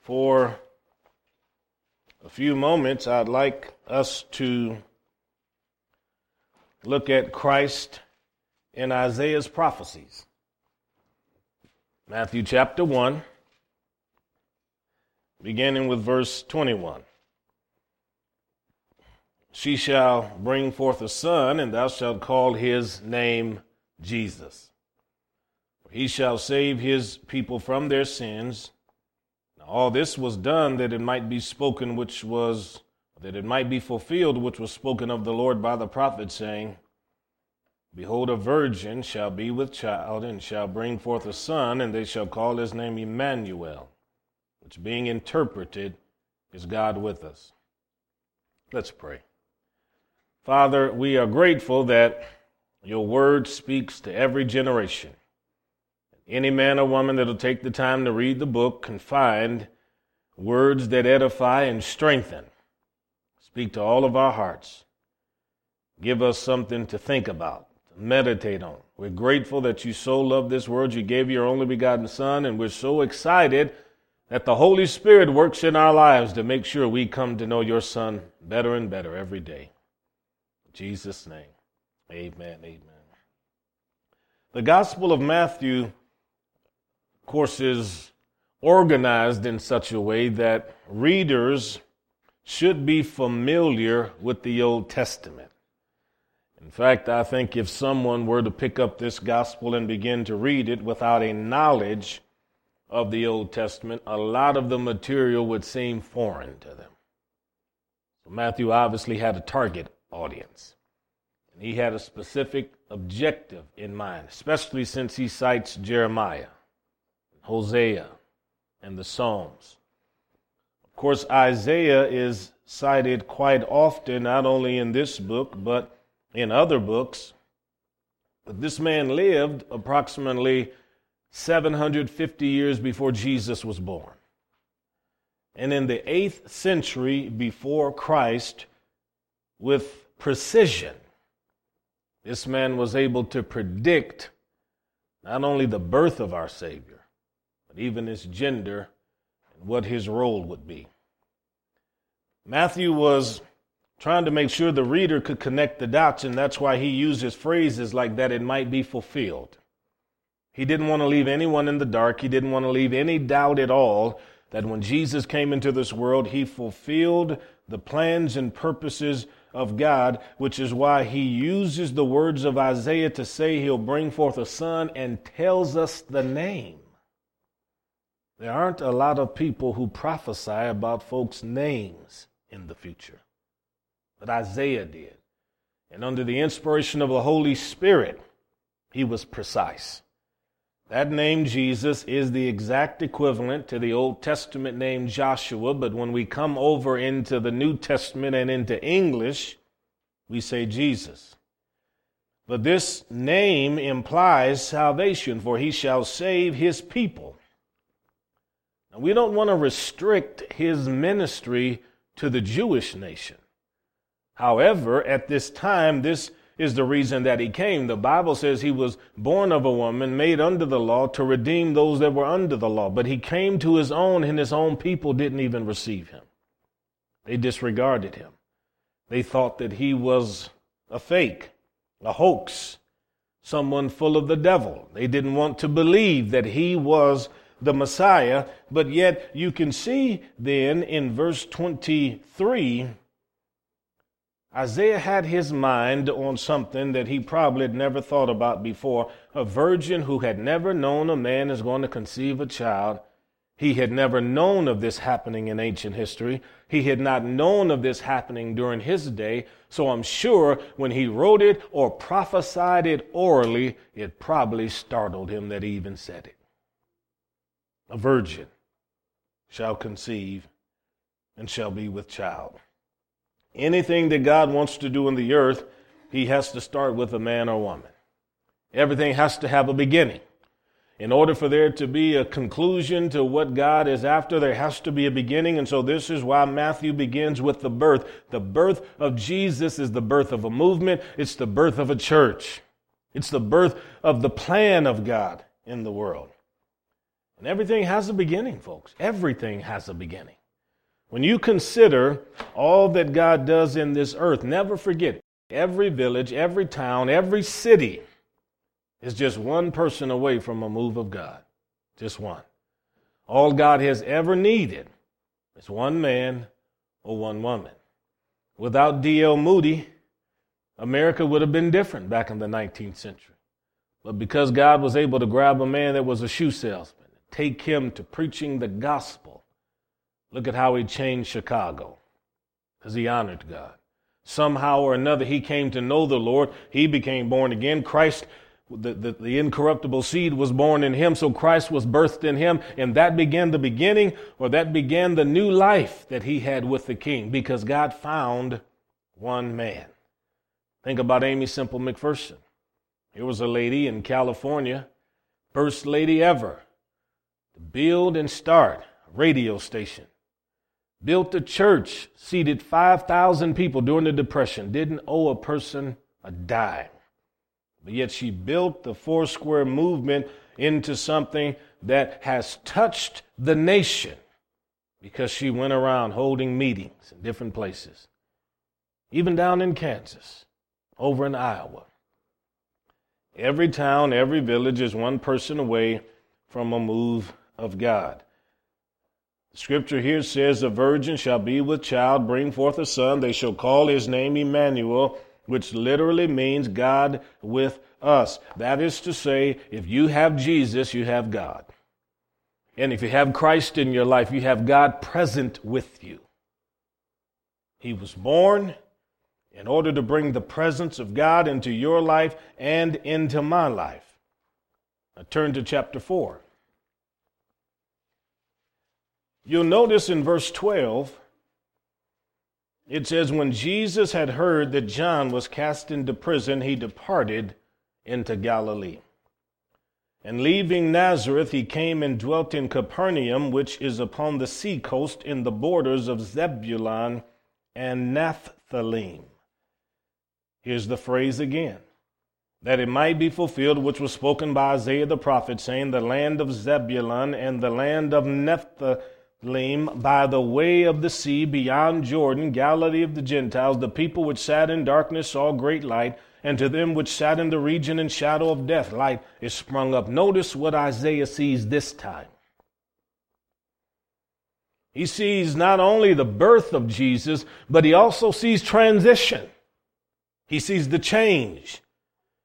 for a few moments, I'd like us to look at Christ in Isaiah's prophecies. Matthew chapter 1, beginning with verse 21. She shall bring forth a son, and thou shalt call his name Jesus. He shall save his people from their sins. Now, all this was done that it might be spoken, which was, that it might be fulfilled, which was spoken of the Lord by the prophet, saying, Behold, a virgin shall be with child, and shall bring forth a son, and they shall call his name Emmanuel, which being interpreted is God with us. Let's pray. Father, we are grateful that your word speaks to every generation. Any man or woman that'll take the time to read the book can find words that edify and strengthen. Speak to all of our hearts. Give us something to think about, to meditate on. We're grateful that you so love this world. You gave your only begotten Son, and we're so excited that the Holy Spirit works in our lives to make sure we come to know your Son better and better every day. In Jesus' name, amen, amen. The Gospel of Matthew, of course, is organized in such a way that readers should be familiar with the Old Testament. In fact, I think if someone were to pick up this gospel and begin to read it without a knowledge of the Old Testament, a lot of the material would seem foreign to them. So Matthew obviously had a target audience. And he had a specific objective in mind, especially since he cites Jeremiah, Hosea, and the Psalms. Of course, Isaiah is cited quite often, not only in this book, but in other books. But this man lived approximately 750 years before Jesus was born. And in the 8th century before Christ, with precision. This man was able to predict not only the birth of our Savior, but even his gender and what his role would be. Matthew was trying to make sure the reader could connect the dots, and that's why he uses phrases like that it might be fulfilled. He didn't want to leave anyone in the dark. He didn't want to leave any doubt at all that when Jesus came into this world, he fulfilled the plans and purposes of God, which is why he uses the words of Isaiah to say he'll bring forth a son and tells us the name. There aren't a lot of people who prophesy about folks' names in the future, but Isaiah did. And under the inspiration of the Holy Spirit, he was precise. That name Jesus is the exact equivalent to the Old Testament name Joshua, but when we come over into the New Testament and into English, we say Jesus. But this name implies salvation, for he shall save his people. Now, we don't want to restrict his ministry to the Jewish nation. However, at this time, this is the reason that he came. The Bible says he was born of a woman, made under the law to redeem those that were under the law. But he came to his own, and his own people didn't even receive him. They disregarded him. They thought that he was a fake, a hoax, someone full of the devil. They didn't want to believe that he was the Messiah. But yet, you can see then in verse 23 Isaiah had his mind on something that he probably had never thought about before. A virgin who had never known a man is going to conceive a child. He had never known of this happening in ancient history. He had not known of this happening during his day. So I'm sure when he wrote it or prophesied it orally, it probably startled him that he even said it. A virgin shall conceive and shall be with child. Anything that God wants to do in the earth, he has to start with a man or woman. Everything has to have a beginning. In order for there to be a conclusion to what God is after, there has to be a beginning. And so this is why Matthew begins with the birth. The birth of Jesus is the birth of a movement. It's the birth of a church. It's the birth of the plan of God in the world. And everything has a beginning, folks. Everything has a beginning. When you consider all that God does in this earth, never forget every village, every town, every city is just one person away from a move of God. Just one. All God has ever needed is one man or one woman. Without D.L. Moody, America would have been different back in the 19th century. But because God was able to grab a man that was a shoe salesman, take him to preaching the gospel, look at how he changed Chicago because he honored God. Somehow or another, he came to know the Lord. He became born again. Christ, the, the, the, incorruptible seed was born in him, so Christ was birthed in him, and that began the beginning, or that began the new life that he had with the king, because God found one man. Think about Aimee Semple McPherson. Here was a lady in California, first lady ever, build and start radio station. Built a church, seated 5,000 people during the Depression, didn't owe a person a dime. But yet she built the Four Square movement into something that has touched the nation because she went around holding meetings in different places, even down in Kansas, over in Iowa. Every town, every village is one person away from a move of God. The scripture here says, A virgin shall be with child, bring forth a son. They shall call his name Emmanuel, which literally means God with us. That is to say, if you have Jesus, you have God. And if you have Christ in your life, you have God present with you. He was born, in order to bring the presence of God into your life and into my life. I turn to chapter 4. You'll notice in verse 12, it says, When Jesus had heard that John was cast into prison, he departed into Galilee. And leaving Nazareth, he came and dwelt in Capernaum, which is upon the sea coast in the borders of Zebulun and Nephthalim Here's the phrase again that it might be fulfilled which was spoken by Isaiah the prophet, saying, The land of Zebulun and the land of Nephthalim by the way of the sea beyond Jordan, Galilee of the Gentiles, the people which sat in darkness saw great light, and to them which sat in the region and shadow of death, light is sprung up. Notice what Isaiah sees this time. He sees not only the birth of Jesus, but he also sees transition. He sees the change.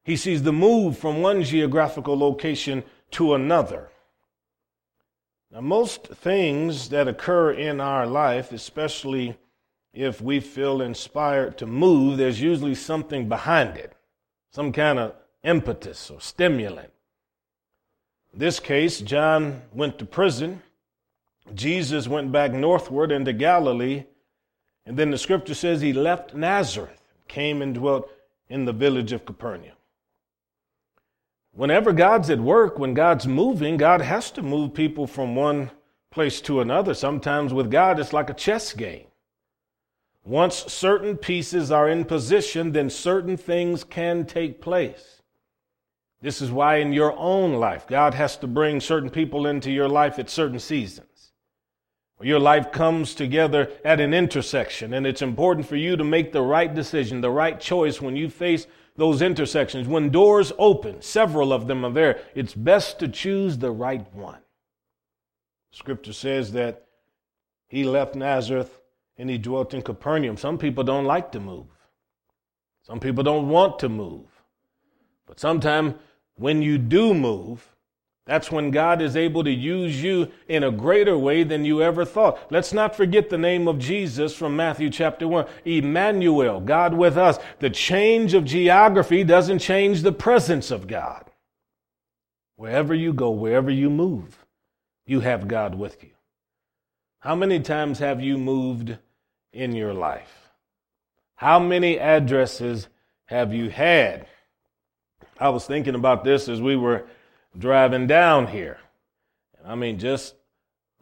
He sees the move from one geographical location to another. Now, most things that occur in our life, especially if we feel inspired to move, there's usually something behind it, some kind of impetus or stimulant. In this case, John went to prison. Jesus went back northward into Galilee. And then the scripture says he left Nazareth came and dwelt in the village of Capernaum. Whenever God's at work, when God's moving, God has to move people from one place to another. Sometimes with God, it's like a chess game. Once certain pieces are in position, then certain things can take place. This is why in your own life, God has to bring certain people into your life at certain seasons. Your life comes together at an intersection, and it's important for you to make the right decision, the right choice when you face those intersections. When doors open, several of them are there, it's best to choose the right one. Scripture says that he left Nazareth and he dwelt in Capernaum. Some people don't like to move, some people don't want to move. But sometimes when you do move, that's when God is able to use you in a greater way than you ever thought. Let's not forget the name of Jesus from Matthew chapter 1. Emmanuel, God with us. The change of geography doesn't change the presence of God. Wherever you go, wherever you move, you have God with you. How many times have you moved in your life? How many addresses have you had? I was thinking about this as we were driving down here. And I mean, just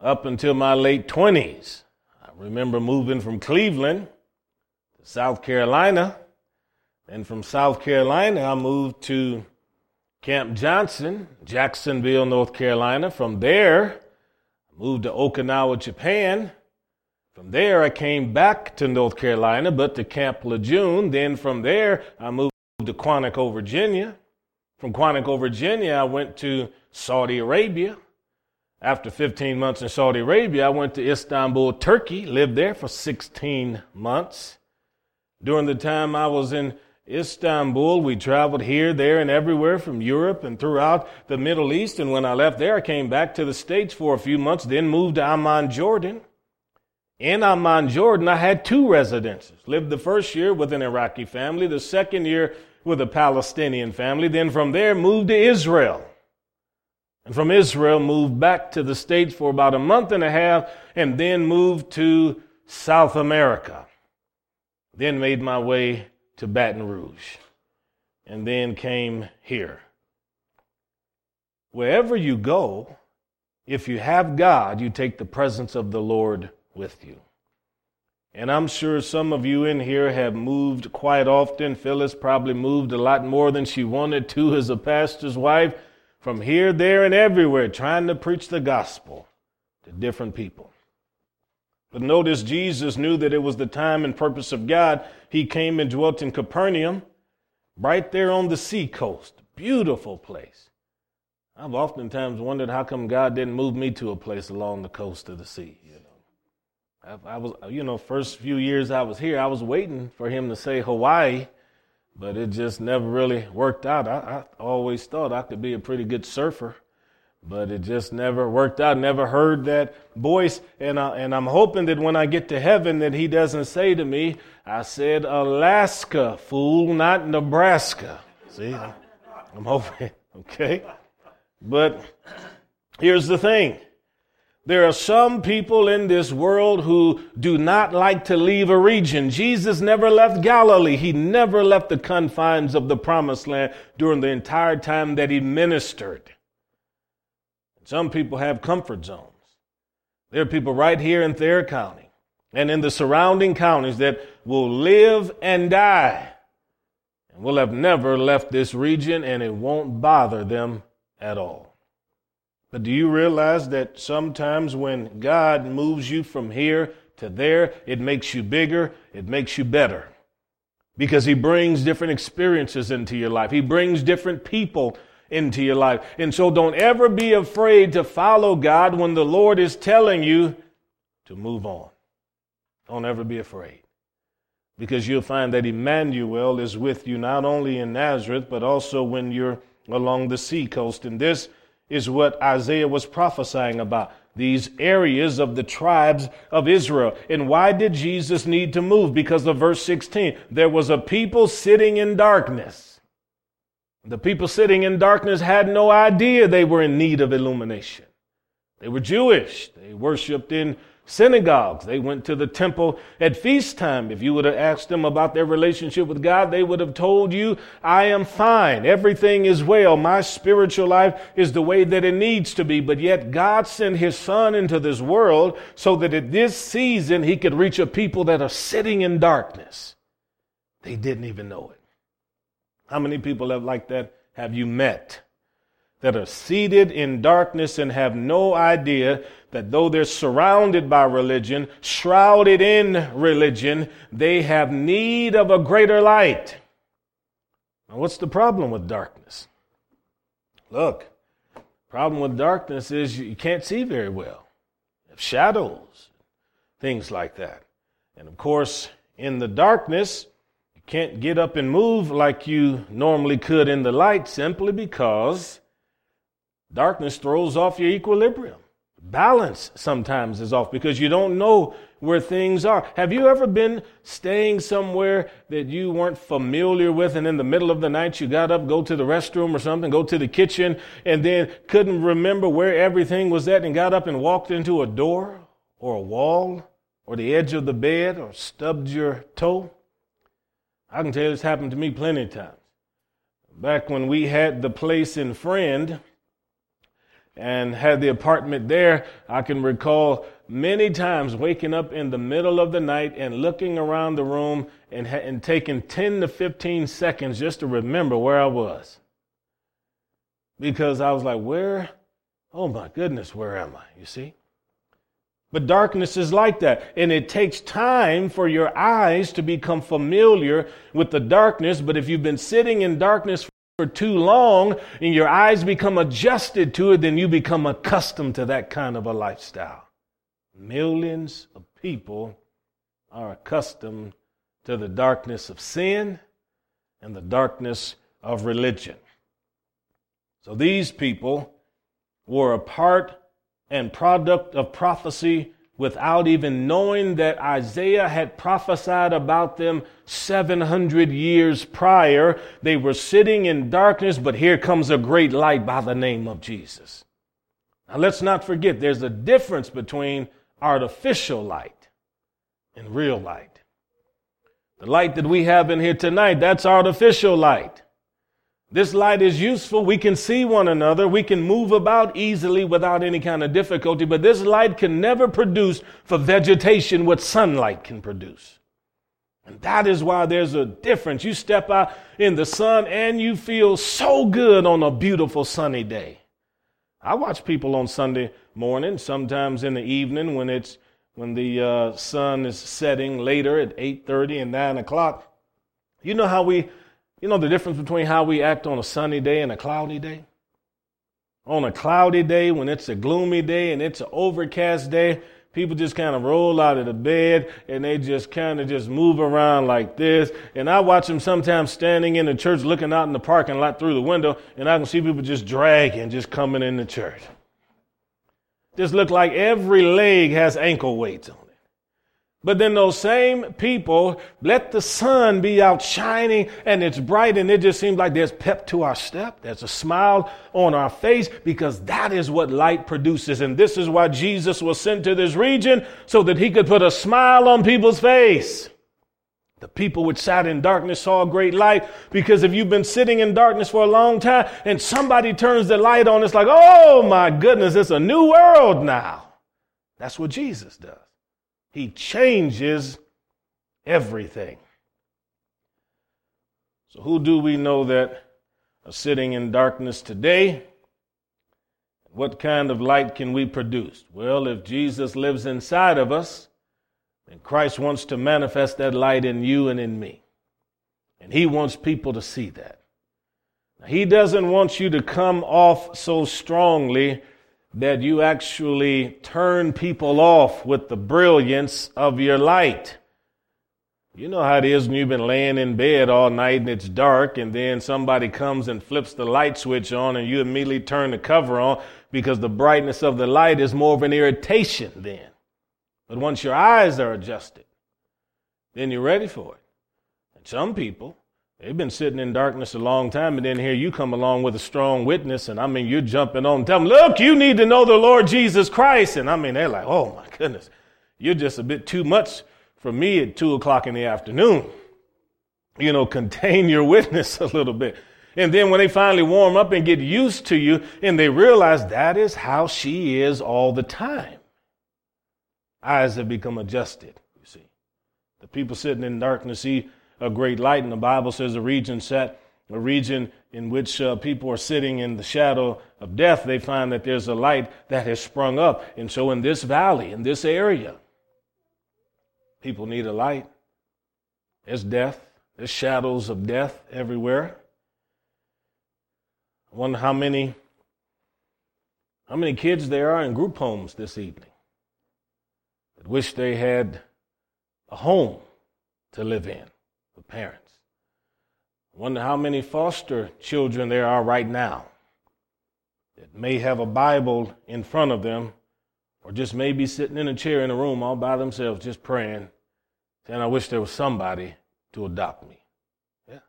up until my late 20s. I remember moving from Cleveland to South Carolina. And from South Carolina, I moved to Camp Johnson, Jacksonville, North Carolina. From there, I moved to Okinawa, Japan. From there, I came back to North Carolina, but to Camp Lejeune. Then from there, I moved to Quantico, Virginia. From Quantico, Virginia, I went to Saudi Arabia. After 15 months in Saudi Arabia, I went to Istanbul, Turkey, lived there for 16 months. During the time I was in Istanbul, we traveled here, there, and everywhere from Europe and throughout the Middle East. And when I left there, I came back to the States for a few months, then moved to Amman, Jordan. In Amman, Jordan, I had two residences. Lived the first year with an Iraqi family, the second year with a Palestinian family. Then from there, moved to Israel. And from Israel, moved back to the States for about a month and a half, and then moved to South America. Then made my way to Baton Rouge, and then came here. Wherever you go, if you have God, you take the presence of the Lord with you. And I'm sure some of you in here have moved quite often. Phyllis probably moved a lot more than she wanted to as a pastor's wife, from here, there, and everywhere, trying to preach the gospel to different people. But notice Jesus knew that it was the time and purpose of God. He came and dwelt in Capernaum, right there on the sea coast. Beautiful place. I've oftentimes wondered how come God didn't move me to a place along the coast of the sea. I, I, was, you know, first few years I was here, I was waiting for him to say Hawaii, but it just never really worked out. I, I always thought I could be a pretty good surfer, but it just never worked out. Never heard that voice, and I, and I'm hoping that when I get to heaven, that he doesn't say to me, "I said Alaska, fool, not Nebraska." See, I'm hoping. Okay, but here's the thing. There are some people in this world who do not like to leave a region. Jesus never left Galilee. He never left the confines of the promised land during the entire time that he ministered. Some people have comfort zones. There are people right here in Thayer County and in the surrounding counties that will live and die and will have never left this region and it won't bother them at all. But do you realize that sometimes when God moves you from here to there, it makes you bigger, it makes you better? Because He brings different experiences into your life, He brings different people into your life. And so don't ever be afraid to follow God when the Lord is telling you to move on. Don't ever be afraid. Because you'll find that Emmanuel is with you not only in Nazareth, but also when you're along the seacoast. And this is what Isaiah was prophesying about. These areas of the tribes of Israel. And why did Jesus need to move? Because of verse 16. There was a people sitting in darkness. The people sitting in darkness had no idea they were in need of illumination. They were Jewish. They worshiped in synagogues. They went to the temple at feast time. If you would have asked them about their relationship with God, they would have told you, I am fine. Everything is well. My spiritual life is the way that it needs to be. But yet God sent his son into this world so that at this season he could reach a people that are sitting in darkness. They didn't even know it. How many people have like that have you met? That are seated in darkness and have no idea that though they're surrounded by religion, shrouded in religion, they have need of a greater light. Now, what's the problem with darkness? Look, problem with darkness is you can't see very well. Shadows, things like that. And of course, in the darkness, you can't get up and move like you normally could in the light simply because darkness throws off your equilibrium balance sometimes is off because you don't know where things are. Have you ever been staying somewhere that you weren't familiar with and in the middle of the night you got up, go to the restroom or something, go to the kitchen and then couldn't remember where everything was at and got up and walked into a door or a wall or the edge of the bed or stubbed your toe? I can tell you this happened to me plenty of times. Back when we had the place in Friend, and had the apartment there, I can recall many times waking up in the middle of the night and looking around the room and, ha- and taking 10 to 15 seconds just to remember where I was. because I was like, where? Oh my goodness, where am I? You see? But darkness is like that. And it takes time for your eyes to become familiar with the darkness. But if you've been sitting in darkness for too long and your eyes become adjusted to it, then you become accustomed to that kind of a lifestyle. Millions of people are accustomed to the darkness of sin and the darkness of religion. So these people were a part and product of prophecy without even knowing that Isaiah had prophesied about them 700 years prior. They were sitting in darkness, but here comes a great light by the name of Jesus. Now let's not forget there's a difference between artificial light and real light. The light that we have in here tonight, that's artificial light. This light is useful. We can see one another. We can move about easily without any kind of difficulty, but this light can never produce for vegetation what sunlight can produce. And that is why there's a difference. You step out in the sun and you feel so good on a beautiful sunny day. I watch people on Sunday morning, sometimes in the evening when it's when the uh, sun is setting later at 8:30 and 9 o'clock. You know how we you know the difference between how we act on a sunny day and a cloudy day? On a cloudy day, when it's a gloomy day and it's an overcast day, people just kind of roll out of the bed and they just kind of just move around like this. And I watch them sometimes standing in the church looking out in the parking lot through the window and I can see people just dragging, just coming in the church. Just look like every leg has ankle weights on. But then those same people let the sun be out shining and it's bright and it just seems like there's pep to our step. There's a smile on our face because that is what light produces. And this is why Jesus was sent to this region so that he could put a smile on people's face. The people which sat in darkness saw a great light because if you've been sitting in darkness for a long time and somebody turns the light on, it's like, oh my goodness, it's a new world now. That's what Jesus does. He changes everything. So, who do we know that are sitting in darkness today? What kind of light can we produce? Well, if Jesus lives inside of us, then Christ wants to manifest that light in you and in me. And He wants people to see that. Now, he doesn't want you to come off so strongly that you actually turn people off with the brilliance of your light. You know how it is when you've been laying in bed all night and it's dark, and then somebody comes and flips the light switch on, and you immediately turn the cover on because the brightness of the light is more of an irritation then. But once your eyes are adjusted, then you're ready for it. And some people, They've been sitting in darkness a long time, and then here you come along with a strong witness, and I mean, you're jumping on, tell them, look, you need to know the Lord Jesus Christ. And I mean, they're like, oh my goodness, you're just a bit too much for me at two o'clock in the afternoon. You know, contain your witness a little bit. And then when they finally warm up and get used to you, and they realize that is how she is all the time, eyes have become adjusted, you see. The people sitting in darkness see a great light. And the Bible says a region set, a region in which uh, people are sitting in the shadow of death, they find that there's a light that has sprung up. And so in this valley, in this area, people need a light. There's death, there's shadows of death everywhere. I wonder how many how many kids there are in group homes this evening that wish they had a home to live in for parents. I wonder how many foster children there are right now that may have a Bible in front of them or just may be sitting in a chair in a room all by themselves just praying, saying, I wish there was somebody to adopt me. Yeah.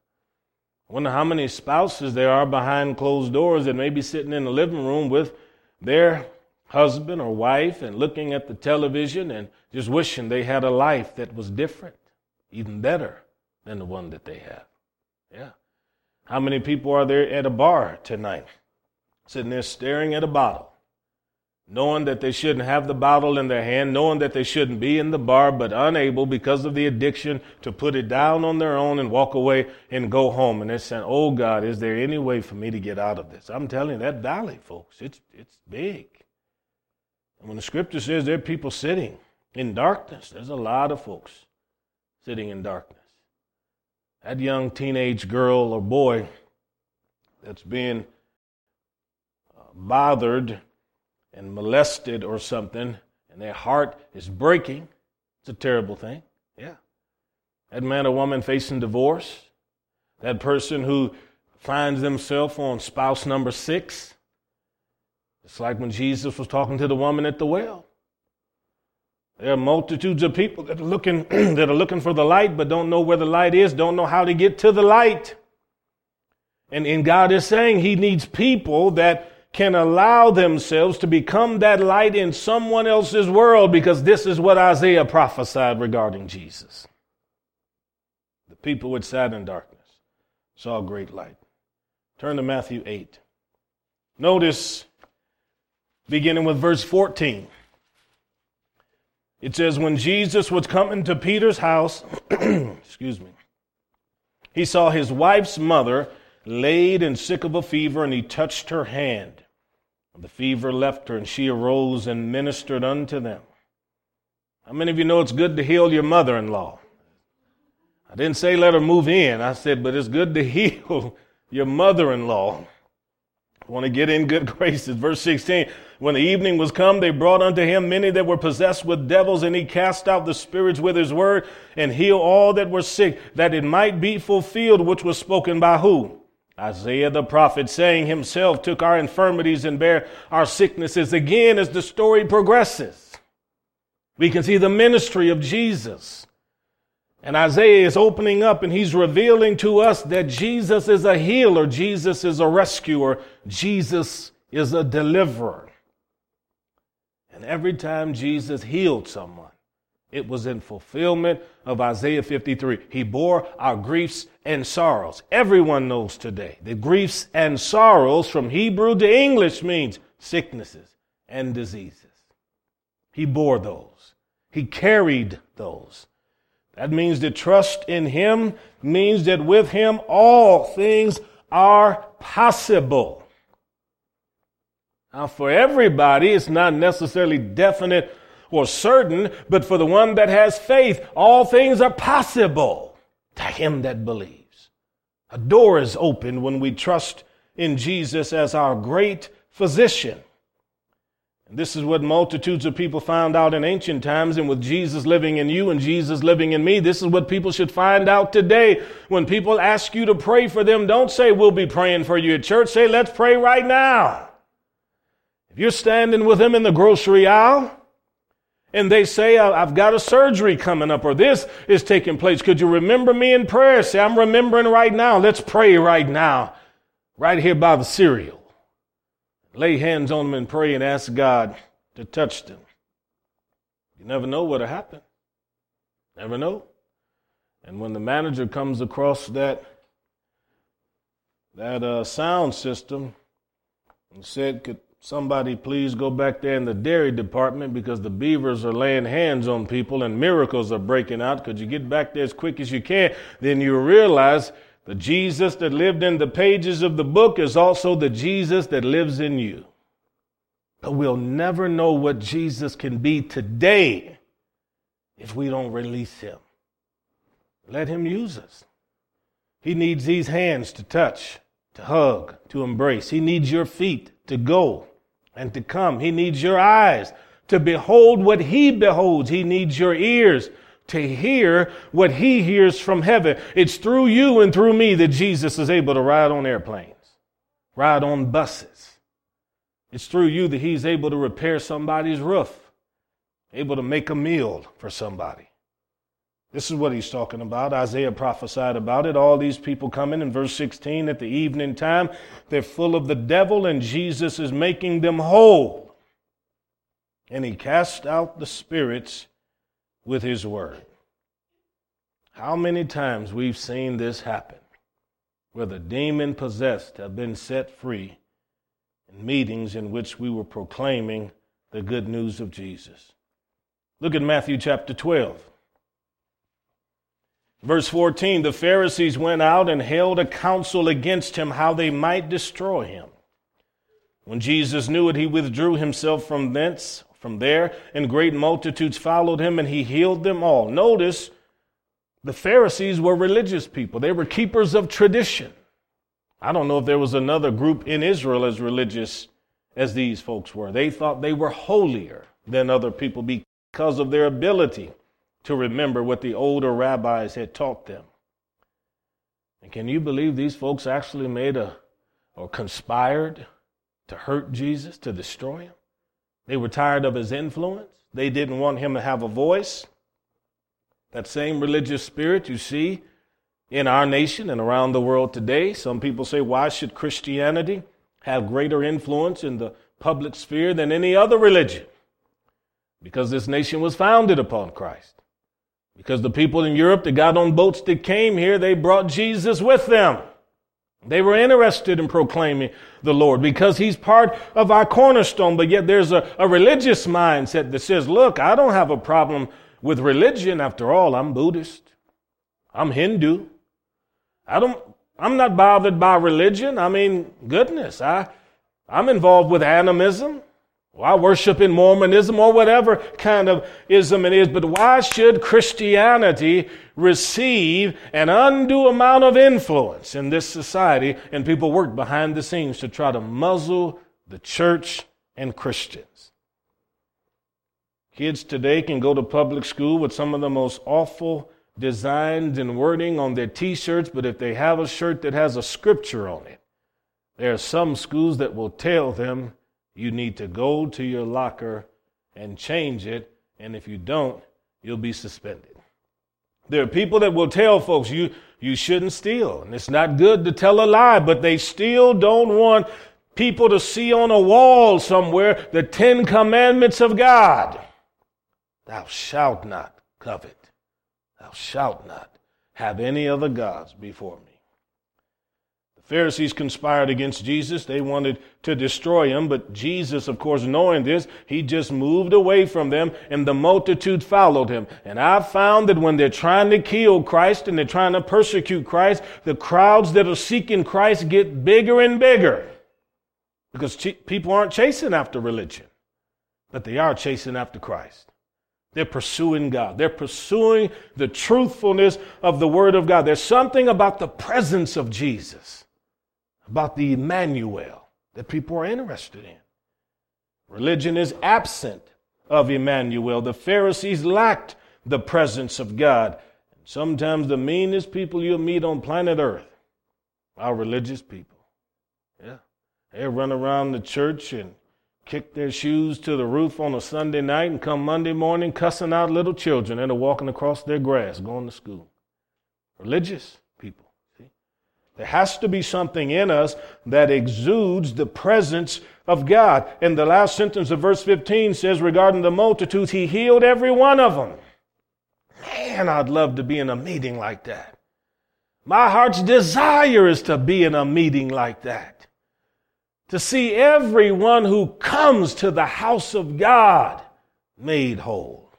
I wonder how many spouses there are behind closed doors that may be sitting in the living room with their husband or wife and looking at the television and just wishing they had a life that was different, even better than the one that they have. Yeah. How many people are there at a bar tonight, sitting there staring at a bottle knowing that they shouldn't have the bottle in their hand, knowing that they shouldn't be in the bar, but unable because of the addiction to put it down on their own and walk away and go home. And they're saying, Oh God, is there any way for me to get out of this? I'm telling you, that valley, folks, it's, it's big. And when the scripture says there are people sitting in darkness, there's a lot of folks sitting in darkness. That young teenage girl or boy that's being uh, bothered and molested or something, and their heart is breaking, it's a terrible thing. Yeah. That man or woman facing divorce, that person who finds themselves on spouse number six. It's like when Jesus was talking to the woman at the well. There are multitudes of people that are looking that are looking for the light but don't know where the light is, don't know how to get to the light. And, and God is saying He needs people that can allow themselves to become that light in someone else's world because this is what Isaiah prophesied regarding Jesus. The people which sat in darkness saw great light. Turn to Matthew 8. Notice, beginning with verse 14, it says, When Jesus was coming to Peter's house, excuse me, he saw his wife's mother laid and sick of a fever, and he touched her hand. And the fever left her, and she arose and ministered unto them. How many of you know it's good to heal your mother in law? I didn't say let her move in. I said, but it's good to heal your mother in law. Want to get in good graces. Verse 16 When the evening was come, they brought unto him many that were possessed with devils, and he cast out the spirits with his word and healed all that were sick, that it might be fulfilled which was spoken by who? Isaiah the prophet saying himself took our infirmities and bare our sicknesses. Again, as the story progresses, we can see the ministry of Jesus. And Isaiah is opening up and he's revealing to us that Jesus is a healer, Jesus is a rescuer, Jesus is a deliverer. And every time Jesus healed someone, it was in fulfillment of Isaiah 53. He bore our griefs and sorrows. Everyone knows today that griefs and sorrows from Hebrew to English means sicknesses and diseases. He bore those. He carried those. That means that trust in Him means that with Him all things are possible. Now, for everybody, it's not necessarily definite or certain, but for the one that has faith, all things are possible to him that believes. A door is opened when we trust in Jesus as our great physician. And this is what multitudes of people found out in ancient times, and with Jesus living in you and Jesus living in me, this is what people should find out today. When people ask you to pray for them, don't say, We'll be praying for you at church. Say, Let's pray right now. If you're standing with them in the grocery aisle, and they say, I've got a surgery coming up or this is taking place. Could you remember me in prayer? Say, I'm remembering right now. Let's pray right now, right here by the cereal. Lay hands on them and pray and ask God to touch them. You never know what'll happen. Never know. And when the manager comes across that that uh, sound system and said, could Somebody please go back there in the dairy department because the beavers are laying hands on people and miracles are breaking out. Could you get back there as quick as you can? Then you realize the Jesus that lived in the pages of the book is also the Jesus that lives in you. But we'll never know what Jesus can be today if we don't release him. Let him use us. He needs these hands to touch, to hug, to embrace. He needs your feet to go and to come. He needs your eyes to behold what he beholds. He needs your ears to hear what he hears from heaven. It's through you and through me that Jesus is able to ride on airplanes, ride on buses. It's through you that he's able to repair somebody's roof, able to make a meal for somebody. This is what he's talking about. Isaiah prophesied about it. All these people coming in verse 16 at the evening time, they're full of the devil, and Jesus is making them whole. And he cast out the spirits with his word. How many times we've seen this happen, where the demon possessed have been set free in meetings in which we were proclaiming the good news of Jesus. Look at Matthew chapter 12. Verse 14 The Pharisees went out and held a council against him how they might destroy him. When Jesus knew it, he withdrew himself from thence, from there, and great multitudes followed him, and he healed them all. Notice the Pharisees were religious people, they were keepers of tradition. I don't know if there was another group in Israel as religious as these folks were. They thought they were holier than other people because of their ability to remember what the older rabbis had taught them. And can you believe these folks actually made a or conspired to hurt Jesus, to destroy him? They were tired of his influence. They didn't want him to have a voice. That same religious spirit you see in our nation and around the world today. Some people say, why should Christianity have greater influence in the public sphere than any other religion? Because this nation was founded upon Christ. Because the people in Europe that got on boats that came here, they brought Jesus with them. They were interested in proclaiming the Lord because he's part of our cornerstone, but yet there's a, a religious mindset that says, look, I don't have a problem with religion. After all, I'm Buddhist. I'm Hindu. I don't, I'm not bothered by religion. I mean, goodness, I, I'm involved with animism. Well, I worship in Mormonism or whatever kind of ism it is, but why should Christianity receive an undue amount of influence in this society and people work behind the scenes to try to muzzle the church and Christians? Kids today can go to public school with some of the most awful designs and wording on their t shirts, but if they have a shirt that has a scripture on it, there are some schools that will tell them you need to go to your locker and change it, and if you don't, you'll be suspended. There are people that will tell folks you, you shouldn't steal, and it's not good to tell a lie, but they still don't want people to see on a wall somewhere the Ten Commandments of God. Thou shalt not covet. Thou shalt not have any other gods before me. Pharisees conspired against Jesus. They wanted to destroy him, but Jesus, of course, knowing this, he just moved away from them and the multitude followed him. And I've found that when they're trying to kill Christ and they're trying to persecute Christ, the crowds that are seeking Christ get bigger and bigger because people aren't chasing after religion, but they are chasing after Christ. They're pursuing God. They're pursuing the truthfulness of the Word of God. There's something about the presence of Jesus about the Emmanuel that people are interested in. Religion is absent of Emmanuel. The Pharisees lacked the presence of God. And sometimes the meanest people you'll meet on planet Earth are religious people. Yeah. They run around the church and kick their shoes to the roof on a Sunday night and come Monday morning cussing out little children that are walking across their grass going to school. Religious. There has to be something in us that exudes the presence of God. And the last sentence of verse 15 says, regarding the multitudes, He healed every one of them. Man, I'd love to be in a meeting like that. My heart's desire is to be in a meeting like that. To see everyone who comes to the house of God made whole.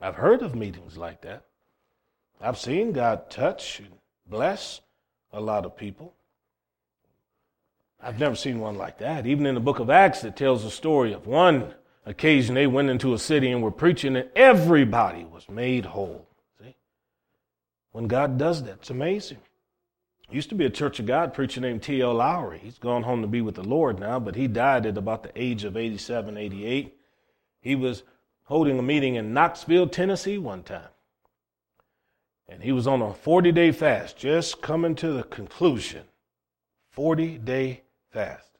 I've heard of meetings like that. I've seen God touch and bless a lot of people. I've never seen one like that. Even in the book of Acts, it tells a story of one occasion they went into a city and were preaching, and everybody was made whole. See? When God does that, it's amazing. Used to be a Church of God preacher named T.L. Lowery. He's gone home to be with the Lord now, but he died at about the age of 87, 88. He was holding a meeting in Knoxville, Tennessee one time. And he was on a 40 day fast, just coming to the conclusion 40 day fast.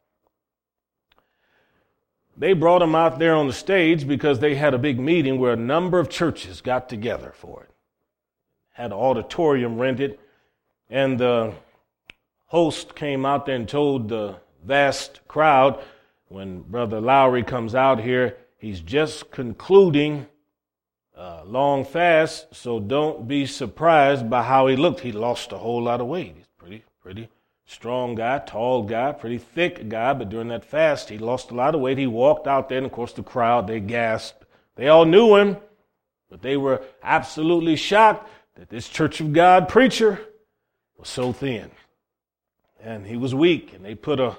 They brought him out there on the stage because they had a big meeting where a number of churches got together for it. Had an auditorium rented, and the host came out there and told the vast crowd when Brother Lowery comes out here, he's just concluding uh, long fast, so don't be surprised by how he looked. He lost a whole lot of weight. He's pretty, pretty Strong guy, tall guy, pretty thick guy, but during that fast, he lost a lot of weight. He walked out there, and of course, the crowd, they gasped. They all knew him, but they were absolutely shocked that this Church of God preacher was so thin. And he was weak, and they put a,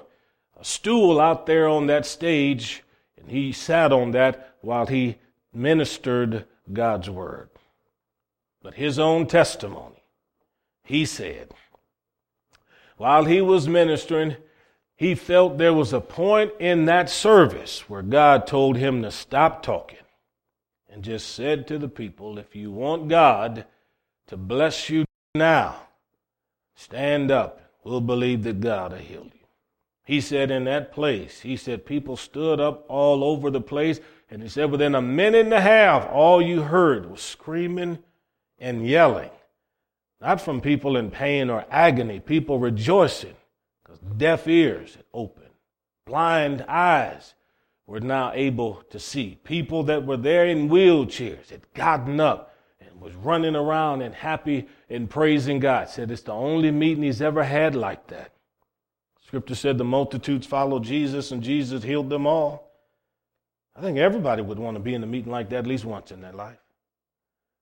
a stool out there on that stage, and he sat on that while he ministered God's word. But his own testimony, he said, while he was ministering, he felt there was a point in that service where God told him to stop talking and just said to the people, If you want God to bless you now, stand up. We'll believe that God will heal you. He said, In that place, he said, people stood up all over the place. And he said, within a minute and a half, all you heard was screaming and yelling. Not from people in pain or agony, people rejoicing because deaf ears had opened, blind eyes were now able to see. People that were there in wheelchairs had gotten up and was running around and happy and praising God. Said it's the only meeting he's ever had like that. Scripture said the multitudes followed Jesus and Jesus healed them all. I think everybody would want to be in a meeting like that at least once in their life.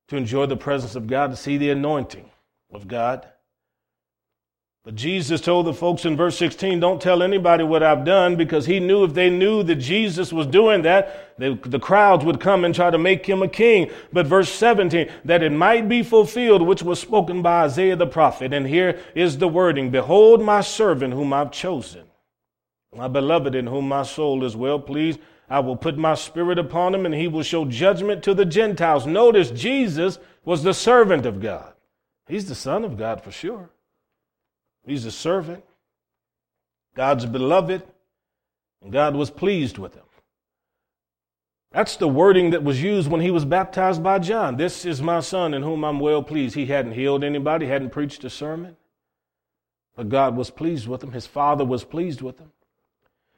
To enjoy the presence of God, to see the anointing of God. But Jesus told the folks in verse 16, don't tell anybody what I've done because he knew if they knew that Jesus was doing that, they, the crowds would come and try to make him a king. But verse 17, that it might be fulfilled, which was spoken by Isaiah the prophet. And here is the wording, behold my servant whom I've chosen, my beloved in whom my soul is well pleased. I will put my spirit upon him and he will show judgment to the Gentiles. Notice Jesus was the servant of God. He's the Son of God for sure. He's a servant. God's beloved, and God was pleased with him. That's the wording that was used when he was baptized by John. This is my son in whom I'm well pleased. He hadn't healed anybody, hadn't preached a sermon, but God was pleased with him. His father was pleased with him.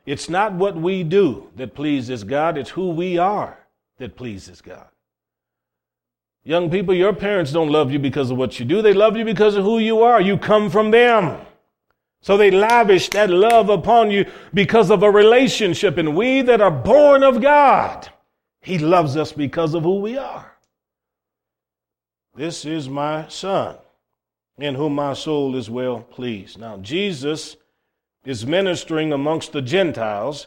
It's not what we do that pleases God, it's who we are that pleases God. Young people, your parents don't love you because of what you do. They love you because of who you are. You come from them. So they lavish that love upon you because of a relationship. And we that are born of God, He loves us because of who we are. This is my son, in whom my soul is well pleased. Now, Jesus is ministering amongst the Gentiles.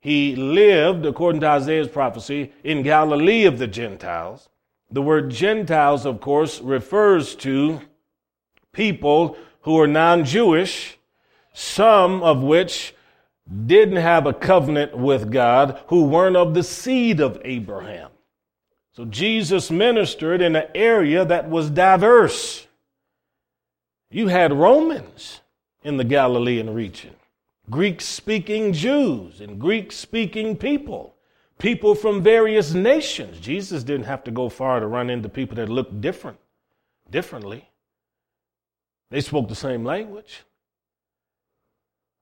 He lived, according to Isaiah's prophecy, in Galilee of the Gentiles. The word Gentiles, of course, refers to people who are non Jewish, some of which didn't have a covenant with God, who weren't of the seed of Abraham. So Jesus ministered in an area that was diverse. You had Romans in the Galilean region, Greek speaking Jews and Greek speaking people people from various nations. Jesus didn't have to go far to run into people that looked different, differently. They spoke the same language.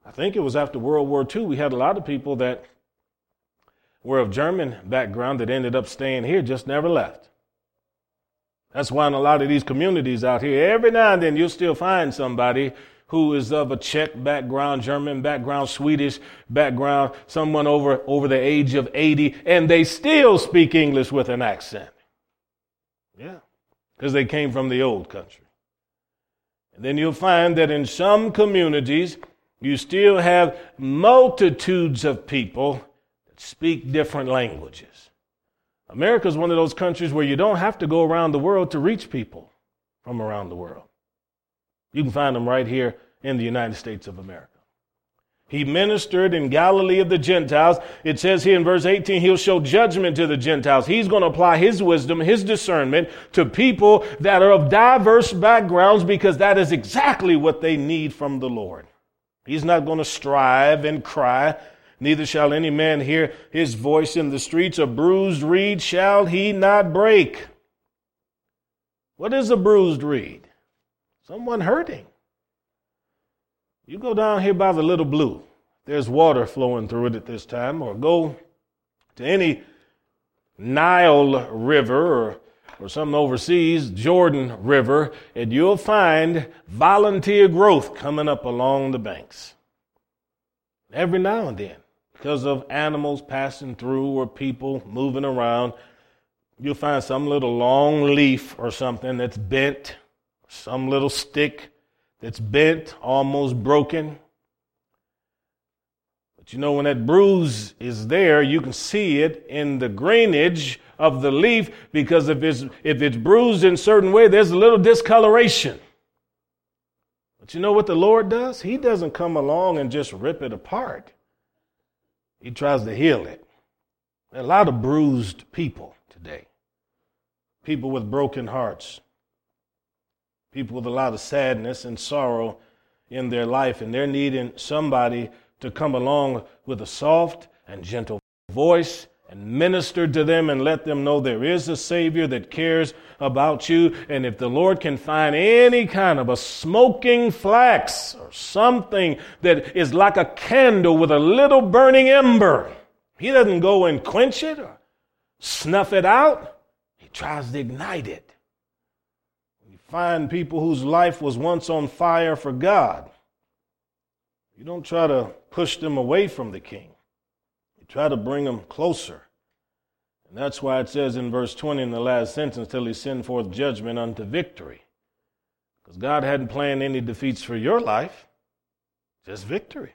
I think it was after World War II, we had a lot of people that were of German background that ended up staying here, just never left. That's why in a lot of these communities out here, every now and then you'll still find somebody who is of a Czech background, German background, Swedish background, someone over, over the age of 80, and they still speak English with an accent. Yeah, because they came from the old country. And then you'll find that in some communities, you still have multitudes of people that speak different languages. America is one of those countries where you don't have to go around the world to reach people from around the world. You can find them right here in the United States of America. He ministered in Galilee of the Gentiles. It says here in verse 18, he'll show judgment to the Gentiles. He's going to apply his wisdom, his discernment to people that are of diverse backgrounds because that is exactly what they need from the Lord. He's not going to strive and cry. Neither shall any man hear his voice in the streets. A bruised reed shall he not break. What is a bruised reed? Someone hurting. You go down here by the Little Blue. There's water flowing through it at this time, or go to any Nile River or or something overseas, Jordan River, and you'll find volunteer growth coming up along the banks. Every now and then, because of animals passing through or people moving around, you'll find some little long leaf or something that's bent, some little stick that's bent, almost broken. But you know, when that bruise is there, you can see it in the greenage of the leaf because if it's, if it's bruised in a certain way, there's a little discoloration. But you know what the Lord does? He doesn't come along and just rip it apart. He tries to heal it. There are a lot of bruised people today. People with broken hearts. People with a lot of sadness and sorrow in their life, and they're needing somebody to come along with a soft and gentle voice and minister to them and let them know there is a Savior that cares about you. And if the Lord can find any kind of a smoking flax or something that is like a candle with a little burning ember, He doesn't go and quench it or snuff it out, He tries to ignite it. Find people whose life was once on fire for God. You don't try to push them away from the King. You try to bring them closer. And that's why it says in verse 20 in the last sentence, till he send forth judgment unto victory. Because God hadn't planned any defeats for your life, just victory.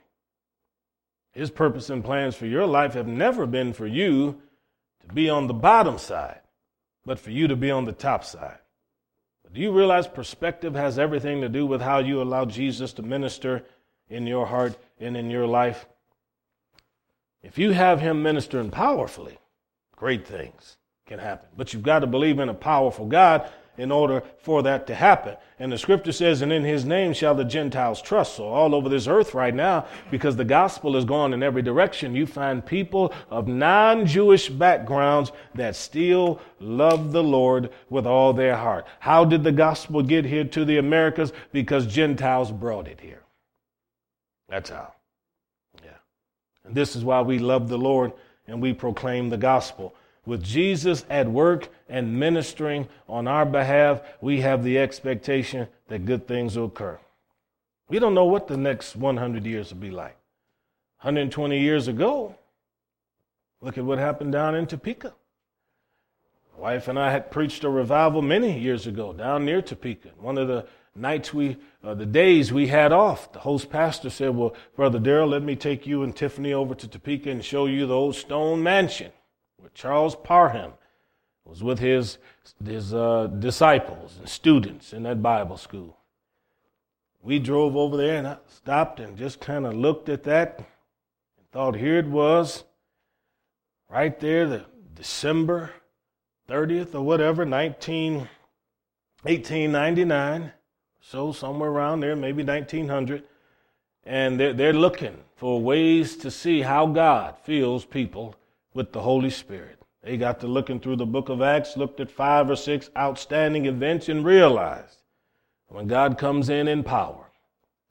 His purpose and plans for your life have never been for you to be on the bottom side, but for you to be on the top side. Do you realize perspective has everything to do with how you allow Jesus to minister in your heart and in your life? If you have him ministering powerfully, great things can happen. But you've got to believe in a powerful God in order for that to happen. And the scripture says, and in his name shall the Gentiles trust. So all over this earth right now, because the gospel is going in every direction, you find people of non-Jewish backgrounds that still love the Lord with all their heart. How did the gospel get here to the Americas? Because Gentiles brought it here. That's how. Yeah. And this is why we love the Lord and we proclaim the gospel. With Jesus at work and ministering on our behalf, we have the expectation that good things will occur. We don't know what the next 100 years will be like. 120 years ago, look at what happened down in Topeka. My wife and I had preached a revival many years ago down near Topeka. One of the nights we, uh, the days we had off, the host pastor said, Well, Brother Darrell, let me take you and Tiffany over to Topeka and show you the old stone mansion where Charles Parham was with his, his uh, disciples and students in that Bible school. We drove over there and I stopped and just kind of looked at that and thought, here it was, right there, the December 30th or whatever, 19, 1899 so somewhere around there, maybe 1900. And they're, they're looking for ways to see how God feels people with the Holy Spirit. They got to looking through the book of Acts, looked at five or six outstanding events, and realized when God comes in in power,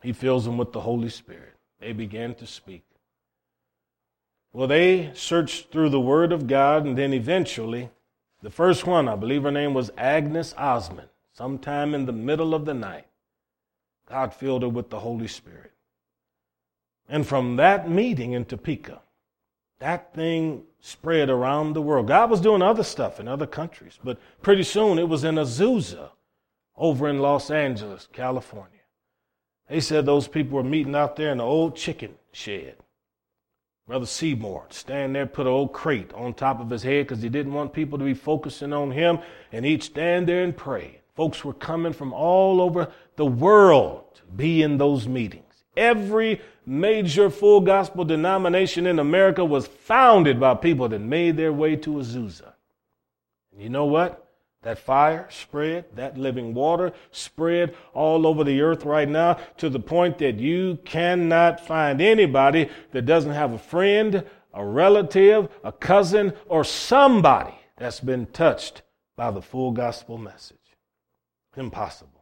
he fills them with the Holy Spirit. They began to speak. Well, they searched through the Word of God, and then eventually, the first one, I believe her name was Agnes Ozman sometime in the middle of the night, God filled her with the Holy Spirit. And from that meeting in Topeka, that thing spread around the world. God was doing other stuff in other countries, but pretty soon it was in Azusa over in Los Angeles, California. They said those people were meeting out there in the old chicken shed. Brother Seymour stand there, put an old crate on top of his head because he didn't want people to be focusing on him, and he'd stand there and pray. Folks were coming from all over the world to be in those meetings. Every major full gospel denomination in America was founded by people that made their way to Azusa. And you know what? That fire spread, that living water spread all over the earth right now to the point that you cannot find anybody that doesn't have a friend, a relative, a cousin, or somebody that's been touched by the full gospel message. Impossible.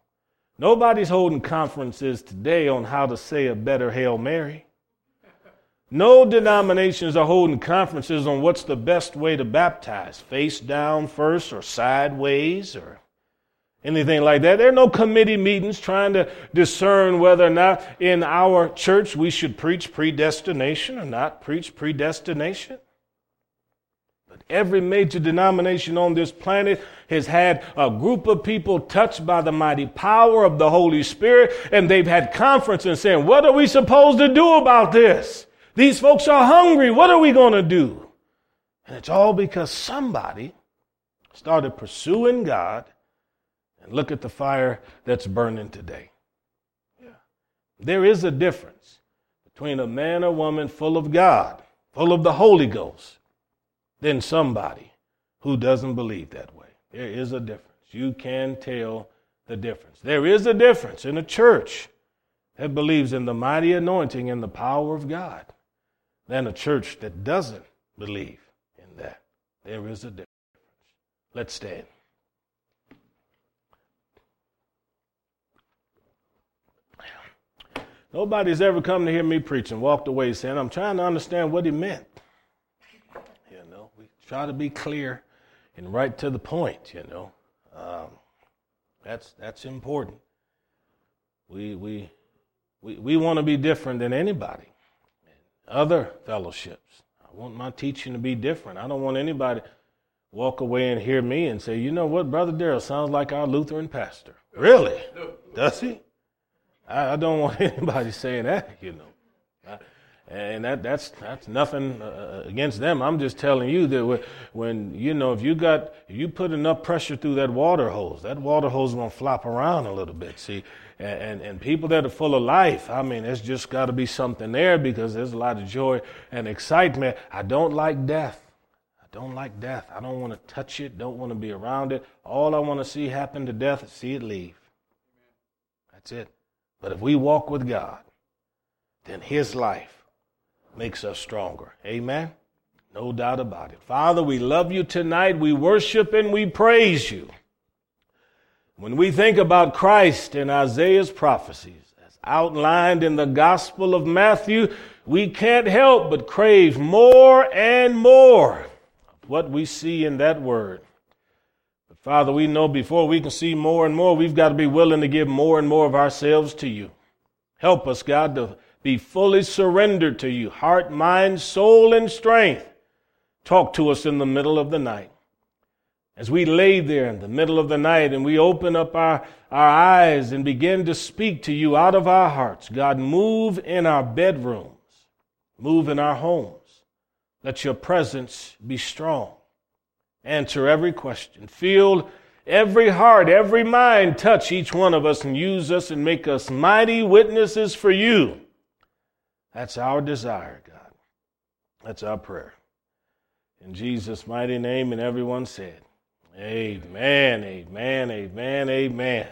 Nobody's holding conferences today on how to say a better Hail Mary. No denominations are holding conferences on what's the best way to baptize face down first or sideways or anything like that. There are no committee meetings trying to discern whether or not in our church we should preach predestination or not preach predestination. Every major denomination on this planet has had a group of people touched by the mighty power of the Holy Spirit, and they've had conferences saying, What are we supposed to do about this? These folks are hungry. What are we going to do? And it's all because somebody started pursuing God and look at the fire that's burning today. Yeah. There is a difference between a man or woman full of God, full of the Holy Ghost, than somebody who doesn't believe that way. There is a difference. You can tell the difference. There is a difference in a church that believes in the mighty anointing and the power of God than a church that doesn't believe in that. There is a difference. Let's stand. Nobody's ever come to hear me preach and walked away saying, I'm trying to understand what he meant. Try to be clear and right to the point, you know. Um, that's, that's important. We, we, we, we want to be different than anybody other fellowships. I want my teaching to be different. I don't want anybody walk away and hear me and say, you know what, Brother Darrell sounds like our Lutheran pastor. Really? Does he? I, I don't want anybody saying that, you know. And that, that's, that's nothing uh, against them. I'm just telling you that when, you know, if you got, if you put enough pressure through that water hose, that water hose is going to flop around a little bit. See, and, and, and people that are full of life, I mean, there's just got to be something there because there's a lot of joy and excitement. I don't like death. I don't like death. I don't want to touch it, don't want to be around it. All I want to see happen to death is see it leave. That's it. But if we walk with God, then His life makes us stronger. Amen? No doubt about it. Father, we love you tonight. We worship and we praise you. When we think about Christ and Isaiah's prophecies, as outlined in the Gospel of Matthew, we can't help but crave more and more of what we see in that word. But Father, we know before we can see more and more, we've got to be willing to give more and more of ourselves to you. Help us, God, to be fully surrendered to you, heart, mind, soul, and strength. Talk to us in the middle of the night. As we lay there in the middle of the night and we open up our, our eyes and begin to speak to you out of our hearts, God, move in our bedrooms, move in our homes. Let your presence be strong. Answer every question. Feel every heart, every mind touch each one of us and use us and make us mighty witnesses for you. That's our desire, God. That's our prayer. In Jesus' mighty name, and everyone said, Amen, amen, amen, amen.